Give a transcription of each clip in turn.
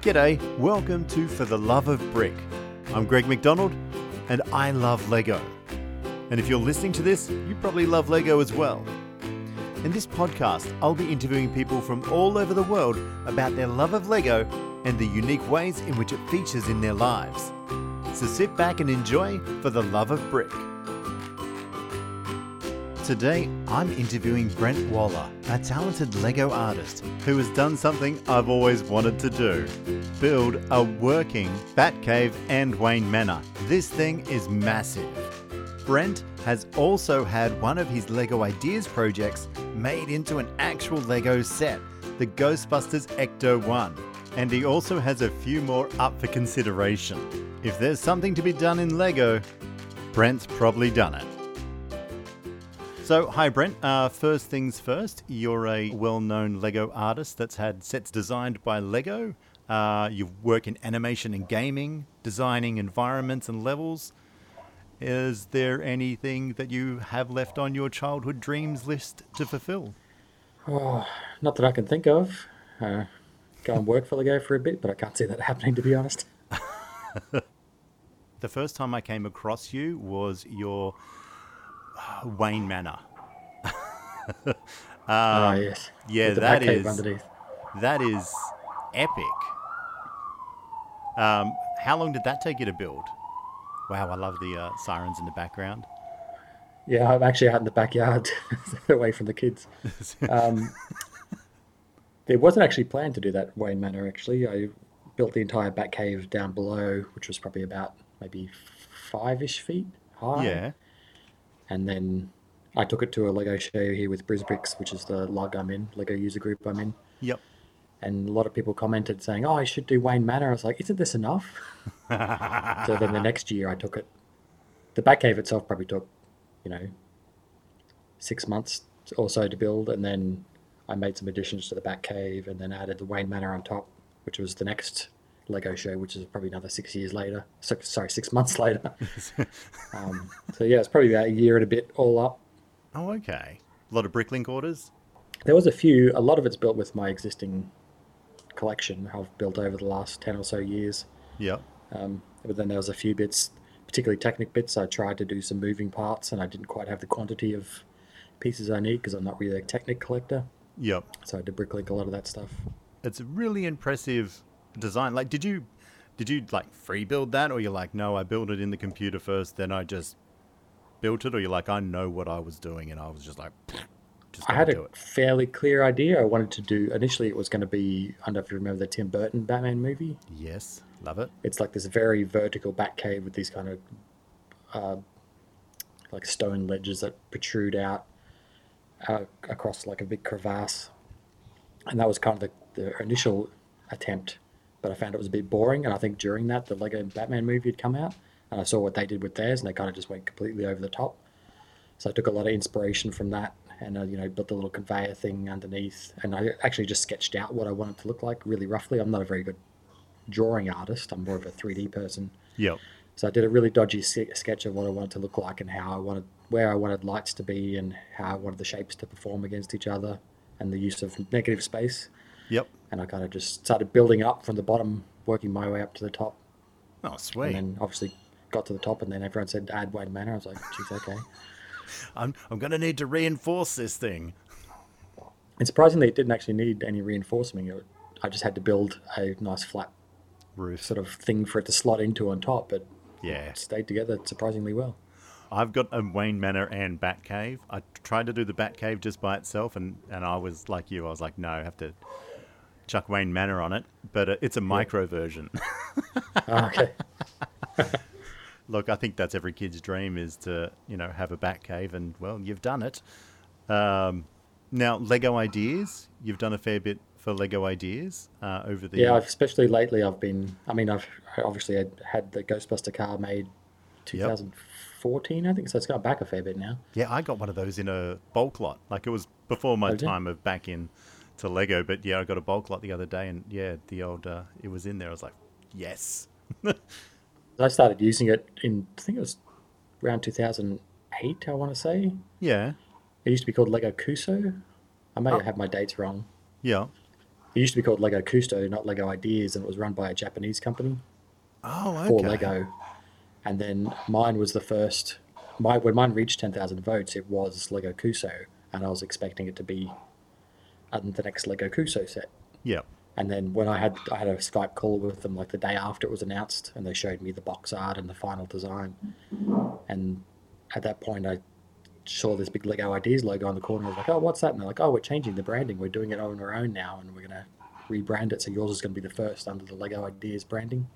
G'day, welcome to For the Love of Brick. I'm Greg McDonald, and I love Lego. And if you're listening to this, you probably love Lego as well. In this podcast, I'll be interviewing people from all over the world about their love of Lego and the unique ways in which it features in their lives. So sit back and enjoy For the Love of Brick. Today, I'm interviewing Brent Waller, a talented Lego artist who has done something I've always wanted to do build a working Batcave and Wayne Manor. This thing is massive. Brent has also had one of his Lego Ideas projects made into an actual Lego set, the Ghostbusters Ecto 1. And he also has a few more up for consideration. If there's something to be done in Lego, Brent's probably done it. So, hi Brent. Uh, first things first, you're a well known Lego artist that's had sets designed by Lego. Uh, you work in animation and gaming, designing environments and levels. Is there anything that you have left on your childhood dreams list to fulfill? Oh, not that I can think of. Uh, go and work for Lego for a bit, but I can't see that happening, to be honest. the first time I came across you was your Wayne Manor. um, oh yes. Yeah, that is underneath. that is epic. Um, how long did that take you to build? Wow, I love the uh, sirens in the background. Yeah, I'm actually out in the backyard, away from the kids. Um, there wasn't actually planned to do that Wayne Manor. Actually, I built the entire Batcave down below, which was probably about maybe five-ish feet high. Yeah and then I took it to a Lego show here with Brisbricks, which is the LUG I'm in, Lego user group I'm in. Yep. And a lot of people commented saying, "Oh, I should do Wayne Manor." I was like, "Isn't this enough?" so then the next year I took it. The Batcave itself probably took, you know, six months or so to build, and then I made some additions to the Batcave, and then added the Wayne Manor on top, which was the next Lego show, which is probably another six years later. So, sorry, six months later. um, so yeah, it's probably about a year and a bit all up. Oh, okay. A lot of Bricklink orders. There was a few. A lot of it's built with my existing collection I've built over the last ten or so years. Yeah. Um, but then there was a few bits, particularly Technic bits. I tried to do some moving parts, and I didn't quite have the quantity of pieces I need because I'm not really a Technic collector. Yep. So I had to bricklink a lot of that stuff. It's really impressive design. Like, did you did you like free build that, or you're like, no, I built it in the computer first, then I just built it, or you're like, I know what I was doing, and I was just like. Just I had a it. fairly clear idea. I wanted to do initially. It was going to be. I don't know if you remember the Tim Burton Batman movie. Yes, love it. It's like this very vertical bat cave with these kind of uh, like stone ledges that protrude out uh, across like a big crevasse, and that was kind of the, the initial attempt but I found it was a bit boring. And I think during that, the Lego Batman movie had come out, and I saw what they did with theirs, and they kind of just went completely over the top. So I took a lot of inspiration from that, and uh, you know, built a little conveyor thing underneath, and I actually just sketched out what I wanted to look like really roughly. I'm not a very good drawing artist. I'm more of a 3D person. Yep. So I did a really dodgy sketch of what I wanted to look like and how I wanted, where I wanted lights to be, and how I wanted the shapes to perform against each other, and the use of negative space. Yep and I kind of just started building up from the bottom, working my way up to the top. Oh, sweet! And then obviously got to the top, and then everyone said add Wayne Manor. I was like, geez, okay. I'm I'm gonna need to reinforce this thing. And surprisingly, it didn't actually need any reinforcement. It, I just had to build a nice flat roof sort of thing for it to slot into on top, but yeah, it stayed together surprisingly well. I've got a Wayne Manor and Batcave. I tried to do the Batcave just by itself, and, and I was like you. I was like, no, I have to Chuck Wayne Manor on it, but uh, it's a micro version. oh, okay. Look, I think that's every kid's dream is to you know have a bat cave, and well, you've done it. Um, now, Lego ideas, you've done a fair bit for Lego ideas uh, over the yeah, especially lately. I've been, I mean, I've obviously had, had the Ghostbuster car made 2014, yep. I think, so it's gone back a fair bit now. Yeah, I got one of those in a bulk lot. Like it was before my oh, time of back in to Lego. But yeah, I got a bulk lot the other day, and yeah, the old uh, it was in there. I was like, yes. I started using it in I think it was around 2008. I want to say. Yeah. It used to be called Lego Cuusoo. I may oh. have my dates wrong. Yeah. it used to be called Lego Cuusoo, not Lego Ideas, and it was run by a Japanese company Oh, okay. for Lego. And then mine was the first. My when mine reached ten thousand votes, it was Lego Cuusoo, and I was expecting it to be um, the next Lego Cuusoo set. Yeah. And then when I had I had a Skype call with them like the day after it was announced, and they showed me the box art and the final design. And at that point, I saw this big Lego Ideas logo on the corner. I was like, "Oh, what's that?" And they're like, "Oh, we're changing the branding. We're doing it on our own now, and we're gonna rebrand it. So yours is gonna be the first under the Lego Ideas branding."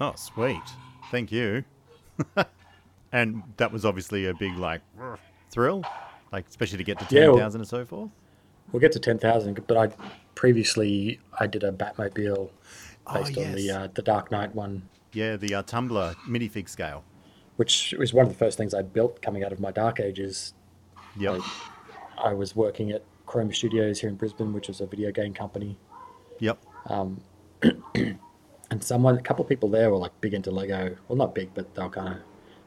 Oh, sweet. Thank you. and that was obviously a big like thrill, like especially to get to Yeah, well- and so forth. We'll get to ten thousand, but I previously I did a Batmobile Oh, based on the uh, the Dark Knight one, Yeah, the uh, Tumbler minifig scale. which was one of the first things I built coming out of my Dark Ages. Yep. Like, I was working at Krome Studios here in Brisbane, which is a video game company, Yep. and someone, a couple of people there were like big into Lego. Well, not big, but they were kind of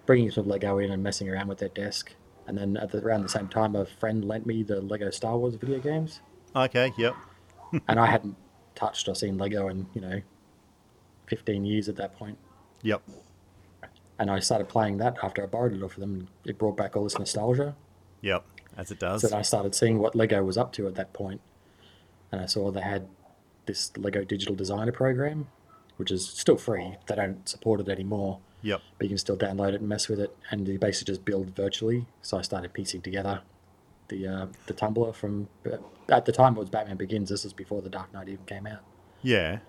bringing some Lego in and messing around with their desk. And then at the, around the same time, a friend lent me the Lego Star Wars video games, Okay. Yep. and I hadn't touched or seen Lego in you know, fifteen years at that point. Yep. And I started playing that after I borrowed it off of them. And it brought back all this nostalgia. Yep. As it does. So then I started seeing what Lego was up to at that point, and I saw they had this Lego Digital Designer program, which is still free. They don't support it anymore, Yep. but you can still download it and mess with it, and you basically just build virtually. So I started piecing together the uh, the Tumbler from at the time it was Batman Begins. This was before the Dark Knight even came out. Yeah.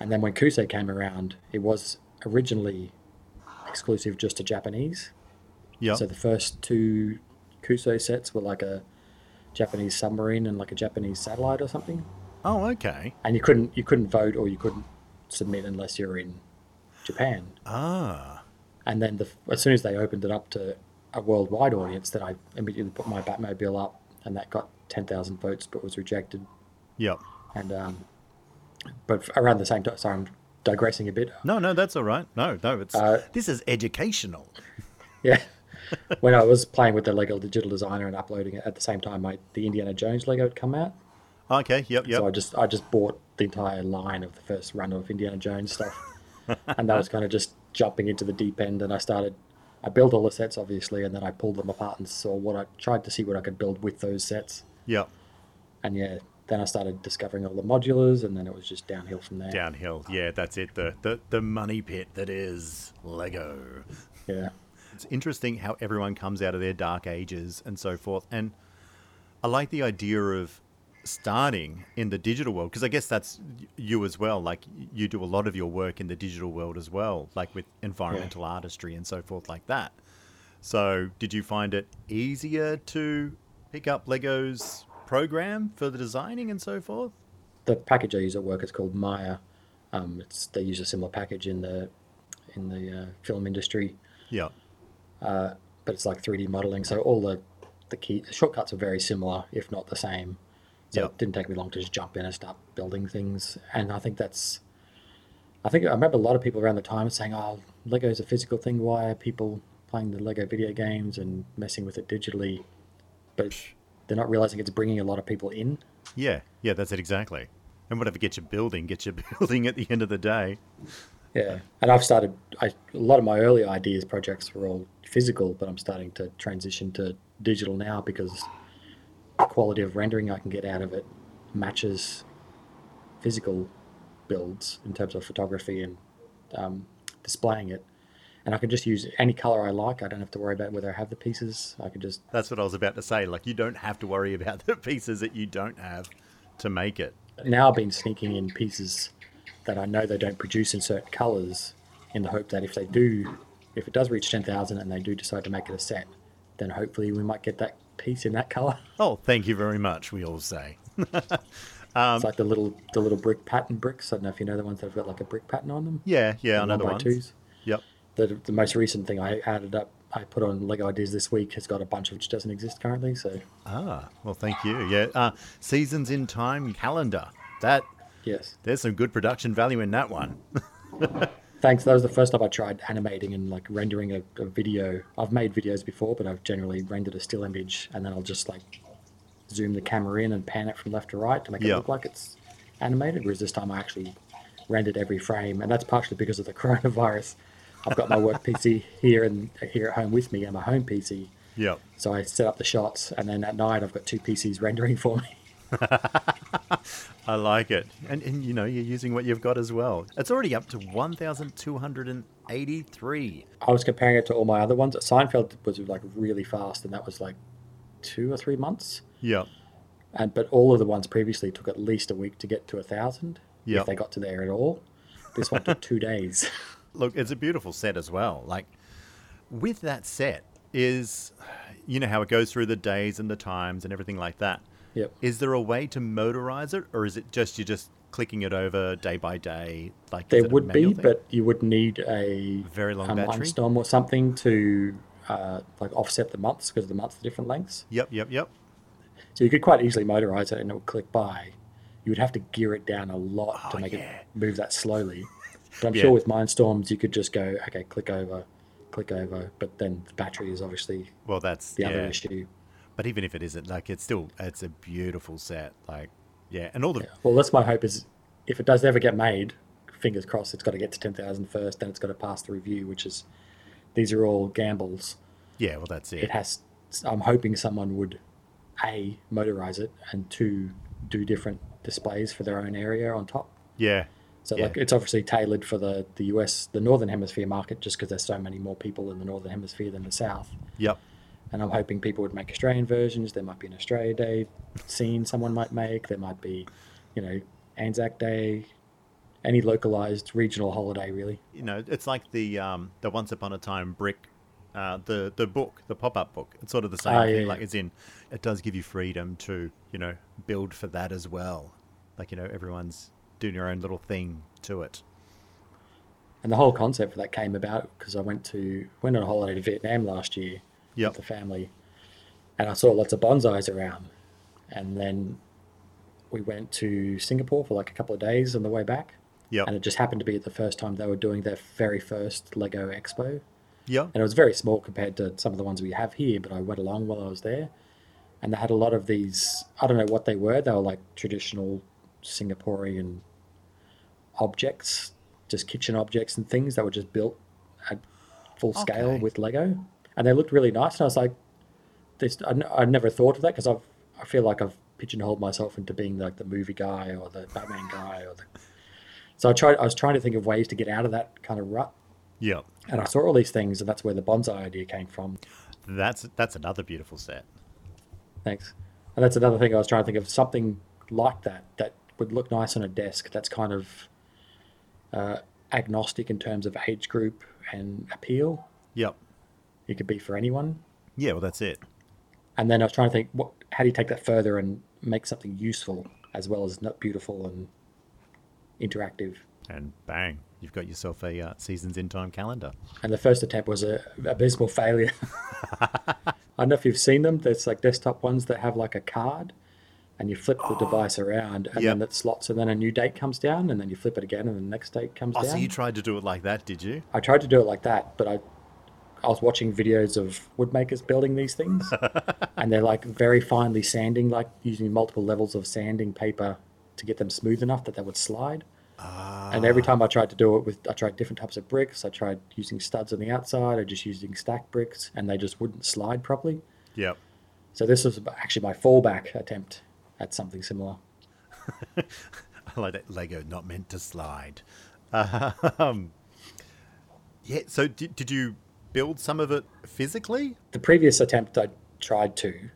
And then when Cuusoo came around, it was originally exclusive just to Japanese. Yep. So the first two Cuusoo sets were like a Japanese submarine and like a Japanese satellite or something. oh, okay. And you couldn't you couldn't vote or you couldn't submit unless you're in Japan. Ah. And then the, as soon as they opened it up to a worldwide audience, then I immediately put my Batmobile up, and that got ten thousand votes, but was rejected. Yep. And um, but around the same time, sorry, I'm digressing a bit. No, no, that's all right. No, no, it's Uh, this is educational. Yeah. when I was playing with the Lego Digital Designer and uploading it at the same time, my, the Indiana Jones Lego had come out. Okay. Yep. Yep. So I just I just bought the entire line of the first run of Indiana Jones stuff, and that was kind of just jumping into the deep end. And I started, I built all the sets obviously, and then I pulled them apart and saw what I tried to see what I could build with those sets. Yeah. And yeah, then I started discovering all the modulars, and then it was just downhill from there. Downhill. Yeah, that's it. The the the money pit that is Lego. Yeah, It's interesting how everyone comes out of their dark ages and so forth. And I like the idea of starting in the digital world because I guess that's you as well. Like you do a lot of your work in the digital world as well, like with environmental artistry and so forth, like that. So, did you find it easier to pick up Lego's program for the designing and so forth? the package I use at work is called Maya. Um, it's they use a similar package in the in the uh, film industry. Yeah. but it's like 3D modeling. So all the the key the shortcuts are very similar, if not the same. So Yep. it didn't take me long to just jump in and start building things. And I think that's, I think I remember a lot of people around the time saying, "Oh, Lego's a physical thing. Why are people playing the Lego video games and messing with it digitally?" But they're not realizing it's bringing a lot of people in. Yeah. Yeah, that's it exactly. And whatever gets you building, gets you building at the end of the day. Yeah, and I've started. I, a lot of my early ideas projects were all physical, but I'm starting to transition to digital now because quality of rendering I can get out of it matches physical builds in terms of photography and um, displaying it. And I can just use any color I like. I don't have to worry about whether I have the pieces. I can just That's what I was about to say. Like, you don't have to worry about the pieces that you don't have to make it. now I've been sneaking in pieces that I know they don't produce in certain colors in the hope that if they do, if it does reach 10,000 and they do decide to make it a set, then hopefully we might get that piece in that color. Oh, thank you very much, we all say. it's like the little the little brick pattern bricks. I don't know if you know the ones that have got like a brick pattern on them. Yeah, yeah, The another one by twos. Yep. The, the most recent thing I added up, I put on Lego Ideas this week has got a bunch of which doesn't exist currently. So Ah, well, thank you. Yeah. Uh, seasons in time calendar. That yes, there's some good production value in that one. thanks. That was the first time I tried animating and like rendering a, a video. I've made videos before, but I've generally rendered a still image and then I'll just like zoom the camera in and pan it from left to right to make it Yeah. look like it's animated. Whereas this time I actually rendered every frame, and that's partially because of the coronavirus. I've got my work PC here and uh, here at home with me, and my home PC. Yep. So I set up the shots, and then at night I've got two PCs rendering for me. I like it. And, and you know, you're using what you've got as well. It's already up to 1,283. I was comparing it to all my other ones. Seinfeld was like really fast, and that was like two or three months. Yeah. And but all of the ones previously took at least a week to get to a thousand, Yep. if they got to there at all. This one took two days. Look, it's a beautiful set as well. Like, with that set, is, you know, how it goes through the days and the times and everything like that. Yep. Is there a way to motorize it, or is it just you're just clicking it over day by day? Like, There would be, thing? but you would need a Very long a battery? Mindstorm or something to uh, like offset the months because the months are different lengths. Yep, yep, yep. So you could quite easily motorize it and it would click by. You would have to gear it down a lot Oh, to make yeah. it move that slowly. But I'm Yeah. sure with Mindstorms you could just go, okay, click over, click over. But then the battery is obviously Well, that's the yeah. other issue. But even if it isn't, like, it's still it's a beautiful set. Like, yeah, and all the Yeah. Well, that's my hope is if it does ever get made, fingers crossed, it's got to get to 10,000 first, then it's got to pass the review, which is, these are all gambles. yeah, well, that's it. It has, I'm hoping someone would, A, motorize it, and two, do different displays for their own area on top. yeah, So Yeah. like it's obviously tailored for the, the US, the Northern Hemisphere market, just because there's so many more people in the Northern Hemisphere than the South. yep, And I'm hoping people would make Australian versions. There might be an Australia Day scene someone might make. There might be, you know, Anzac Day, any localized regional holiday really. you know, it's like the um, the Once Upon a Time brick, uh, the the book, the pop up book. It's sort of the same Ah, thing. yeah, like yeah. it's in, it does give you freedom to you know build for that as well. Like you know, everyone's doing their own little thing to it. And the whole concept for that came about because I went to went on a holiday to Vietnam last year Yep. with the family, and I saw lots of bonsais around. And then we went to Singapore for like a couple of days on the way back, Yep. and it just happened to be the first time they were doing their very first Lego Expo. Yeah. and it was very small compared to some of the ones we have here. But I went along while I was there, and they had a lot of these. I don't know what they were. They were like traditional Singaporean objects, just kitchen objects and things that were just built at full scale Okay. with Lego, and they looked really nice. And I was like, "This I, n- I never thought of that because I've I feel like I've pigeonholed myself into being like the movie guy or the Batman guy or the." So I tried. I was trying to think of ways to get out of that kind of rut. Yep. And I saw all these things, and that's where the bonsai idea came from. That's that's another beautiful set. Thanks. And that's another thing I was trying to think of something like that that would look nice on a desk. That's kind of uh, agnostic in terms of age group and appeal. Yep. It could be for anyone. Yeah. Well, that's it. And then I was trying to think, what? How do you take that further and make something useful as well as not beautiful and interactive? And bang, you've got yourself a uh, seasons in time calendar. And the first attempt was a abysmal failure. I don't know if you've seen them. There's like desktop ones that have like a card, and you flip the device around, and Yep. then it slots, and then a new date comes down, and then you flip it again, and the next date comes Oh, down. so you tried to do it like that, did you? I tried to do it like that, but I, I was watching videos of woodmakers building these things, and they're like very finely sanding, like using multiple levels of sanding paper to get them smooth enough that they would slide. And every time I tried to do it with, I tried different types of bricks. I tried using studs on the outside, or just using stacked bricks, and they just wouldn't slide properly. Yep. So this was actually my fallback attempt at something similar. I like that Lego not meant to slide. Um, yeah. So did did you build some of it physically? The previous attempt I tried to.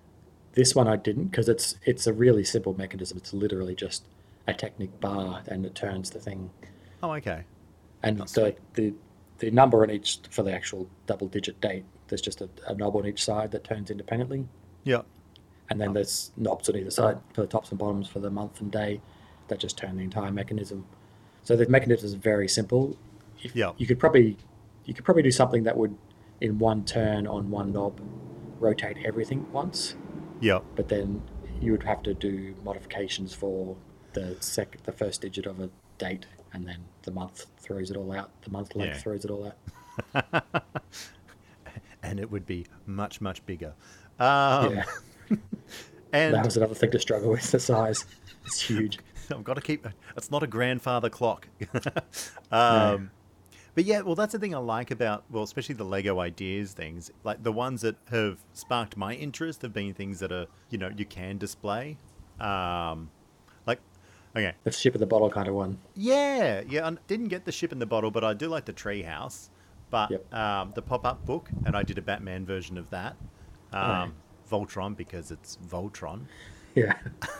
This one I didn't because it's it's a really simple mechanism. It's literally just a Technic bar and it turns the thing. Oh, okay. And Oh, the, the the number on each for the actual double digit date. There's just a, a knob on each side that turns independently, Yep. and then there's knobs on either side for the tops and bottoms for the month and day that just turn the entire mechanism. So the mechanism is very simple. If, Yeah. You could probably you could probably do something that would in one turn on one knob rotate everything once, Yep. but then you would have to do modifications for the sec the first digit of a date and then the month throws it all out. The month length Yeah. throws it all out. And it would be much much bigger. Um, yeah. And that was another thing to struggle with. The size, it's huge. I've got to keep. It's not a grandfather clock. um, But yeah, well, that's the thing I like about well, especially the Lego ideas things. Like the ones that have sparked my interest have been things that are you know you can display. Um, like okay, The ship in the bottle kind of one. yeah, yeah. I didn't get the ship in the bottle, but I do like the treehouse. But Yep. um, the pop-up book, and I did a Batman version of that. Um, Right. Voltron because it's Voltron. Yeah.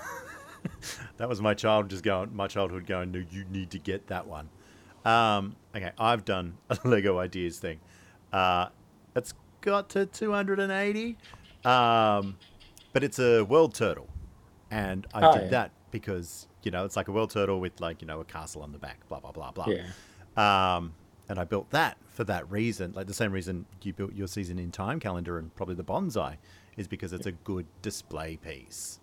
That was my child just going, my childhood going, no, you need to get that one. Um, okay, I've done a Lego Ideas thing. Uh, it's got to 280, um, but it's a world turtle. And I Oh, did yeah. that because, you know, it's like a world turtle with like, you know, a castle on the back, blah, blah, blah, blah. Yeah. Um, and I built that for that reason, like the same reason you built your season in time calendar and probably the bonsai is because it's a good display piece.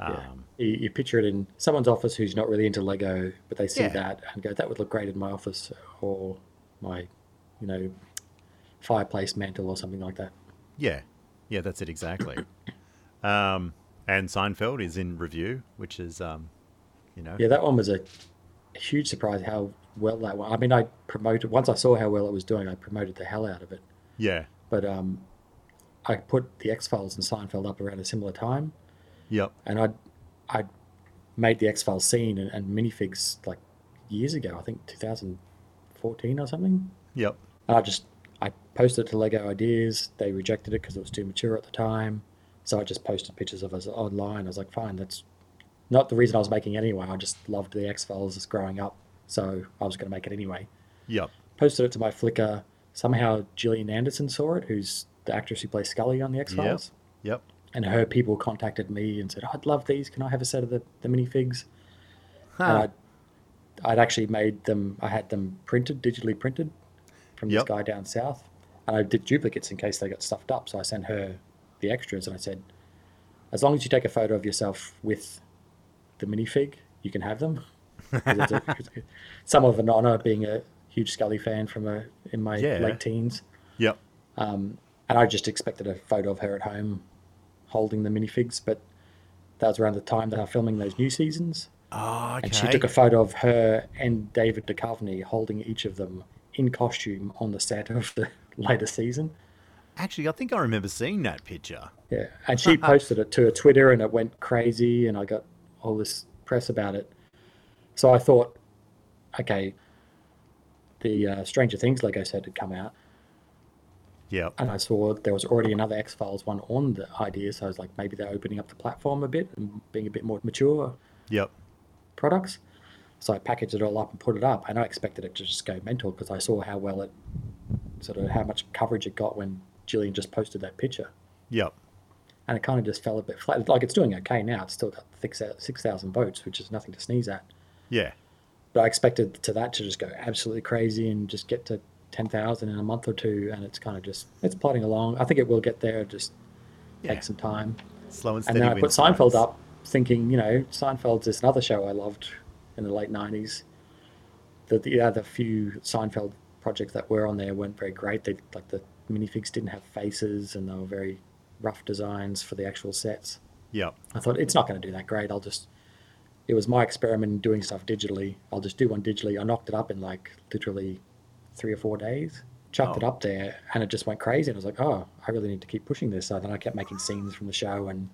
Yeah. Um, You, you picture it in someone's office who's not really into Lego, but they see Yeah. that and go, "That would look great in my office or my, you know, fireplace mantle or something like that." Yeah, yeah, that's it exactly. um, and Seinfeld is in review, which is, um, you know, Yeah, that one was a huge surprise how well that one. I mean, I promoted once I saw how well it was doing. I promoted the hell out of it. yeah, But um, I put the X Files and Seinfeld up around a similar time, yep, and I I made the X Files scene and, and minifigs like years ago. I think 2014 or something. yep, And I just I posted it to Lego Ideas. They rejected it because it was too mature at the time. So I just posted pictures of us online. I was like, fine, that's not the reason I was making it anyway. I just loved the X Files as growing up, so I was going to make it anyway. yep, Posted it to my Flickr. Somehow Gillian Anderson saw it, who's the actress who plays Scully on the X Files. yep, And her people contacted me and said, oh, I'd love these. Can I have a set of the, the minifigs? And I'd, I'd actually made them, I had them printed, digitally printed from Yep. this guy down south. And I did duplicates in case they got stuffed up. So I sent her the extras and I said, as long as you take a photo of yourself with the minifig, you can have them." it's a- it's a- some of an honor being a huge Scully fan from a, in my Yeah. late teens. yep, Um, and I just expected a photo of her at home holding the minifigs, but that was around the time that I was filming those new seasons. oh, okay, And she took a photo of her and David Duchovny holding each of them in costume on the set of the later season. Actually, I think I remember seeing that picture. Yeah. And she posted it to her Twitter and it went crazy and I got all this press about it. So I thought, okay, the uh, Stranger Things Lego set had come out. Yep, and I saw there was already another X Files one on the idea, so I was like, maybe they're opening up the platform a bit and being a bit more mature yep, products. So I packaged it all up and put it up, and I expected it to just go mental because I saw how well it, sort of how much coverage it got when Gillian just posted that picture, yep, and it kind of just fell a bit flat. Like it's doing okay now; it's still got six thousand votes, which is nothing to sneeze at. yeah, But I expected to that to just go absolutely crazy and just get to ten thousand in a month or two, and it's kind of just it's plodding along. I think it will get there. Just Yeah. take some time. slow and steady. And then I put Seinfeld race. up, thinking, you know, Seinfeld's is another show I loved in the late '90s. The the other few Seinfeld projects that were on there weren't very great. They like the minifigs didn't have faces, and they were very rough designs for the actual sets. Yeah. I thought it's not going to do that great. I'll just. It was my experiment in doing stuff digitally. I'll just do one digitally. I knocked it up in like literally three or four days. Chucked it Oh. up there, and it just went crazy. And I was like, "Oh, I really need to keep pushing this." So then I kept making scenes from the show, and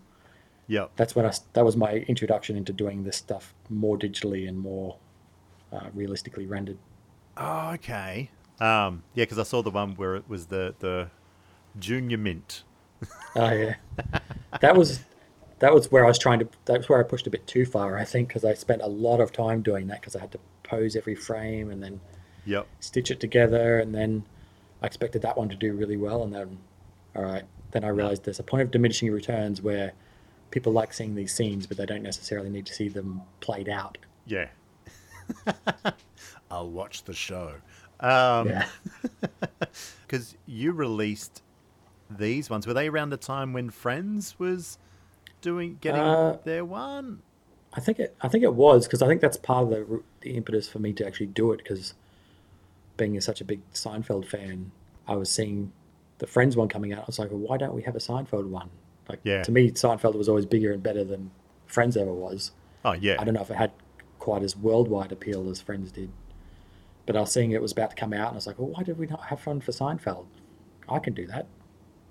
yeah, that's when I that was my introduction into doing this stuff more digitally and more uh, realistically rendered. Oh, okay. Um, yeah, because I saw the one where it was the the junior mint. Oh yeah, that was that was where I was trying to. That's where I pushed a bit too far, I think, because I spent a lot of time doing that because I had to pose every frame and then Yep, stitch it together, and then I expected that one to do really well, and then all right, then I realized there's a point of diminishing returns where people like seeing these scenes, but they don't necessarily need to see them played out. yeah. I'll watch the show. Um, yeah. Because you released these ones. Were they around the time when Friends was doing getting Uh, their one? I think it. I think it was because I think that's part of the the impetus for me to actually do it. Because being such a big Seinfeld fan, I was seeing the Friends one coming out. I was like, well, why don't we have a Seinfeld one? Like Yeah. to me, Seinfeld was always bigger and better than Friends ever was. Oh yeah. I don't know if it had quite as worldwide appeal as Friends did. But I was seeing it was about to come out, and I was like, well, why did we not have fun for Seinfeld? I can do that.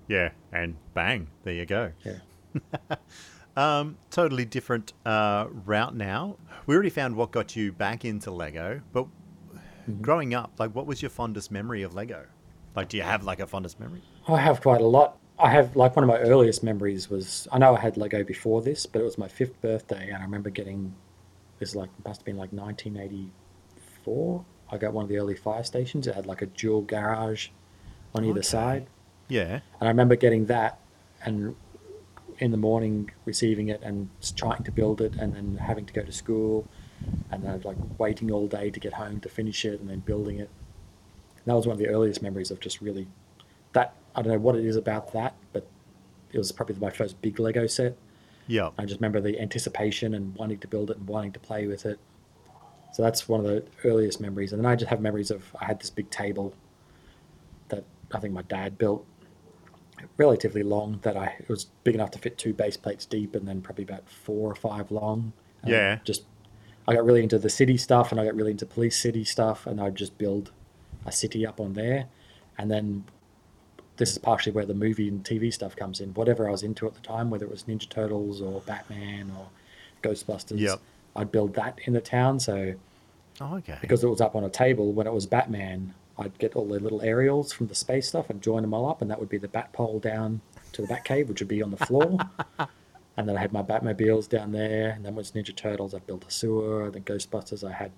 Yeah, and bang, there you go. Yeah. Um, totally different uh, route now. We already found what got you back into Lego, but Mm-hmm. growing up, like, what was your fondest memory of Lego? Like, do you have like a fondest memory? I have quite a lot. I have like one of my earliest memories was I know I had Lego before this, but it was my fifth birthday, and I remember getting this like must have been like 1984. I got one of the early fire stations. It had like a dual garage on either Okay. side, Yeah, and I remember getting that and in the morning receiving it and trying to build it, and then having to go to school, and then like waiting all day to get home to finish it, and then building it. And that was one of the earliest memories of just really that. I don't know what it is about that, but it was probably my first big Lego set. yeah, I just remember the anticipation and wanting to build it and wanting to play with it. So that's one of the earliest memories. And then I just have memories of I had this big table that I think my dad built, relatively long. That I it was big enough to fit two base plates deep, and then probably about four or five long. Yeah. Just I got really into the city stuff, and I got really into police city stuff, and I'd just build a city up on there, and then this is partially where the movie and TV stuff comes in. Whatever I was into at the time, whether it was Ninja Turtles or Batman or Ghostbusters, Yep. I'd build that in the town. So oh, okay, because it was up on a table, when it was Batman, I'd get all the little aerials from the space stuff and join them all up, and that would be the bat pole down to the Batcave, which would be on the floor. and then I had my Batmobiles down there, and then was Ninja Turtles. I built a sewer. Then Ghostbusters, I had,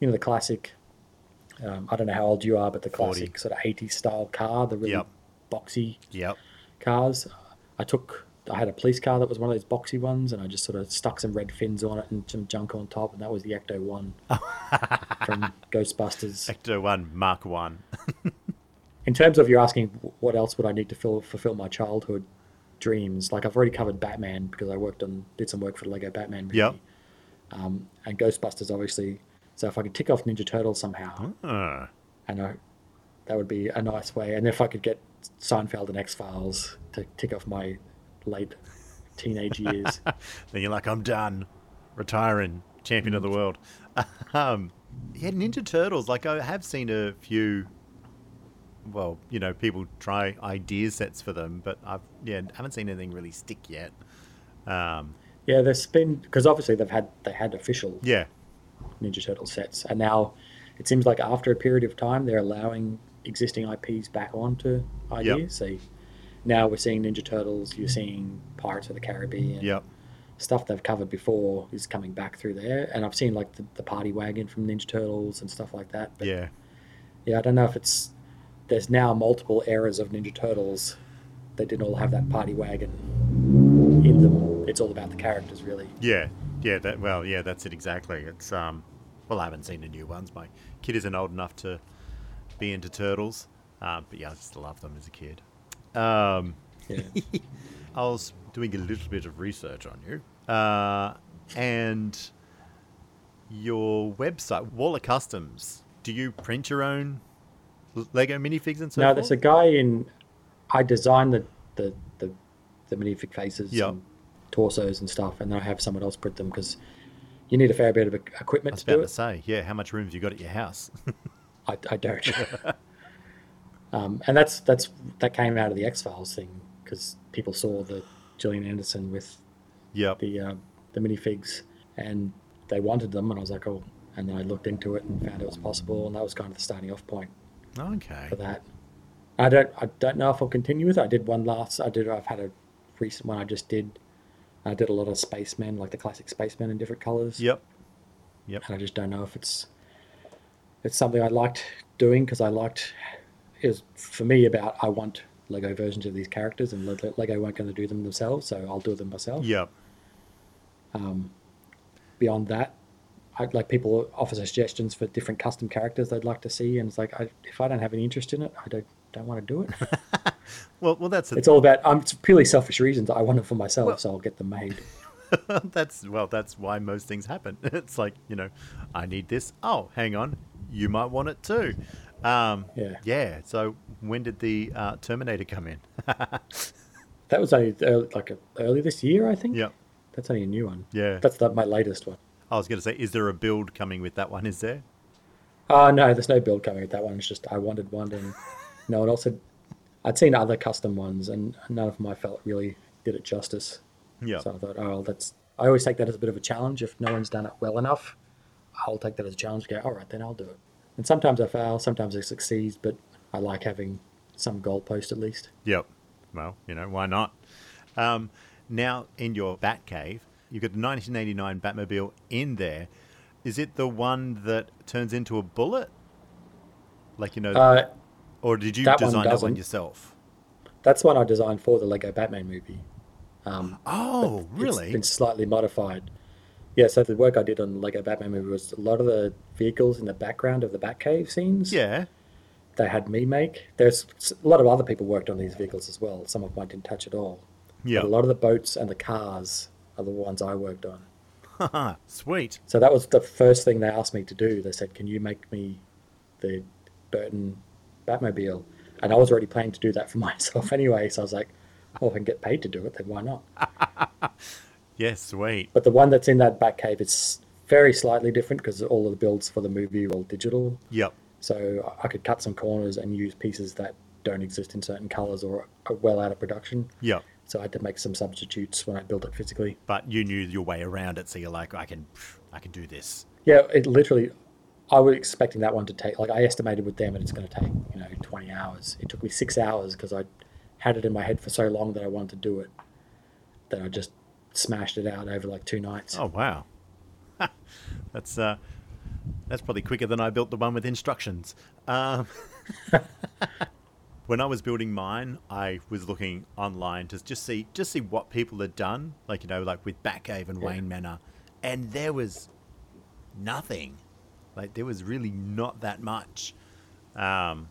you know, the classic. Um, I don't know how old you are, but the 40. classic sort of 80s style car, the really Yep. boxy yep, cars. I took, I had a police car that was one of those boxy ones, and I just sort of stuck some red fins on it and some junk on top, and that was the Ecto One from Ghostbusters. Ecto One Mark One. In terms of you're asking what else would I need to fill, fulfill my childhood dreams, like I've already covered Batman because I worked on did some work for the Lego Batman movie. Yep. Um, and Ghostbusters, obviously. So if I could tick off Ninja Turtles somehow, Uh, and I, that would be a nice way. And if I could get Seinfeld and X Files to tick off my late teenage years. then you're like, I'm done, retiring, champion of the world. um, yeah, Ninja Turtles. Like I have seen a few. Well, you know, people try idea sets for them, but I've yeah haven't seen anything really stick yet. Um, yeah, there's been because obviously they've had they had official yeah, Ninja Turtle sets, and now it seems like after a period of time they're allowing existing IPs back onto ideas. So now we're seeing Ninja Turtles, you're seeing Pirates of the Caribbean, yep, stuff they've covered before is coming back through there, and I've seen like the, the Party Wagon from Ninja Turtles and stuff like that. But yeah, yeah, I don't know if it's there's now multiple eras of Ninja Turtles. They didn't all have that Party Wagon in them. It's all about the characters, really. yeah, yeah. That well, yeah, that's it exactly. It's um, well, I haven't seen the new ones. My kid isn't old enough to be into turtles, uh, but yeah, I just love them as a kid. Um, Yeah. I was doing a little bit of research on you, uh, and your website, Waller Customs. Do you print your own Lego minifigs and so no, forth? there's a guy in. I designed the the the, the minifig faces Yep. and torsos and stuff, and then I have someone else print them because you need a fair bit of e- I equipment was to about do to it. say, yeah. How much room have you got at your house? I, I don't. um, and that's that's that came out of the X Files thing because people saw the Gillian Anderson with yep. the uh, the minifigs and they wanted them, and I was like, oh. And then I looked into it and found it was possible, and that was kind of the starting off point Okay. for that. I don't I don't know if I'll continue with it. I did one last. I did. I've had a recent one I just did. I did a lot of spacemen, like the classic spacemen in different colors. Yep. Yep. And I just don't know if it's it's something I liked doing because I liked it was for me about I want Lego versions of these characters and Lego weren't going to do them themselves, so I'll do them myself. Yep. Um, beyond that, I, like people offer suggestions for different custom characters they'd like to see, and it's like I, if I don't have any interest in it, I don't don't want to do it. Well, well, that's it's all about um, it's purely selfish reasons. I want it for myself, Well- so I'll get them made. that's well, that's why most things happen. It's like you know, I need this. Oh, hang on, you might want it too. Um, Yeah. Yeah. So when did the uh, Terminator come in? That was only early, like a, early this year, I think. Yeah, That's only a new one. Yeah. That's the, my latest one. I was going to say, is there a build coming with that one? Is there? Oh no, there's no build coming with that one. It's just I wanted one, and no one else had. I'd seen other custom ones, and none of them I felt really did it justice. Yeah. So I thought, oh, well, that's. I always take that as a bit of a challenge. If no one's done it well enough, I'll take that as a challenge. Go, all right, then I'll do it. And sometimes I fail, sometimes I succeed, but I like having some goalpost at least. Yep. Well, you know, why not? Um, now, in your Bat Cave, you've got the 1989 Batmobile in there. Is it the one that turns into a bullet? Like, you know, Uh, or did you that one design that one yourself? that's one I designed for the Lego Batman movie. Um, Oh, It's been slightly modified. Yeah, so the work I did on the Lego Batman movie was a lot of the vehicles in the background of the Batcave scenes. Yeah. They had me make. There's a lot of other people worked on these vehicles as well. Some of mine didn't touch at all. Yeah. But a lot of the boats and the cars are the ones I worked on. Sweet. So that was the first thing they asked me to do. They said, "Can you make me the Burton Batmobile?" And I was already planning to do that for myself anyway. So I was like, "Well, if I can get paid to do it, then why not?" Yeah, sweet. But the one that's in that Batcave is very slightly different because all of the builds for the movie were all digital. Yep. So I could cut some corners and use pieces that don't exist in certain colors or are well out of production. Yep. So I had to make some substitutes when I built it physically. But you knew your way around it, so you're like, I can, I can do this. Yeah, it literally. I was expecting that one to take like I estimated with them, and it's going to take you know twenty hours. It took me six hours because I had it in my head for so long that I wanted to do it. That I just smashed it out over like two nights. Oh wow, that's uh, that's probably quicker than I built the one with instructions. Um, when I was building mine, I was looking online to just see just see what people had done, like you know, like with Batcave and Yeah. Wayne Manor, and there was nothing. Like there was really not that much. Um,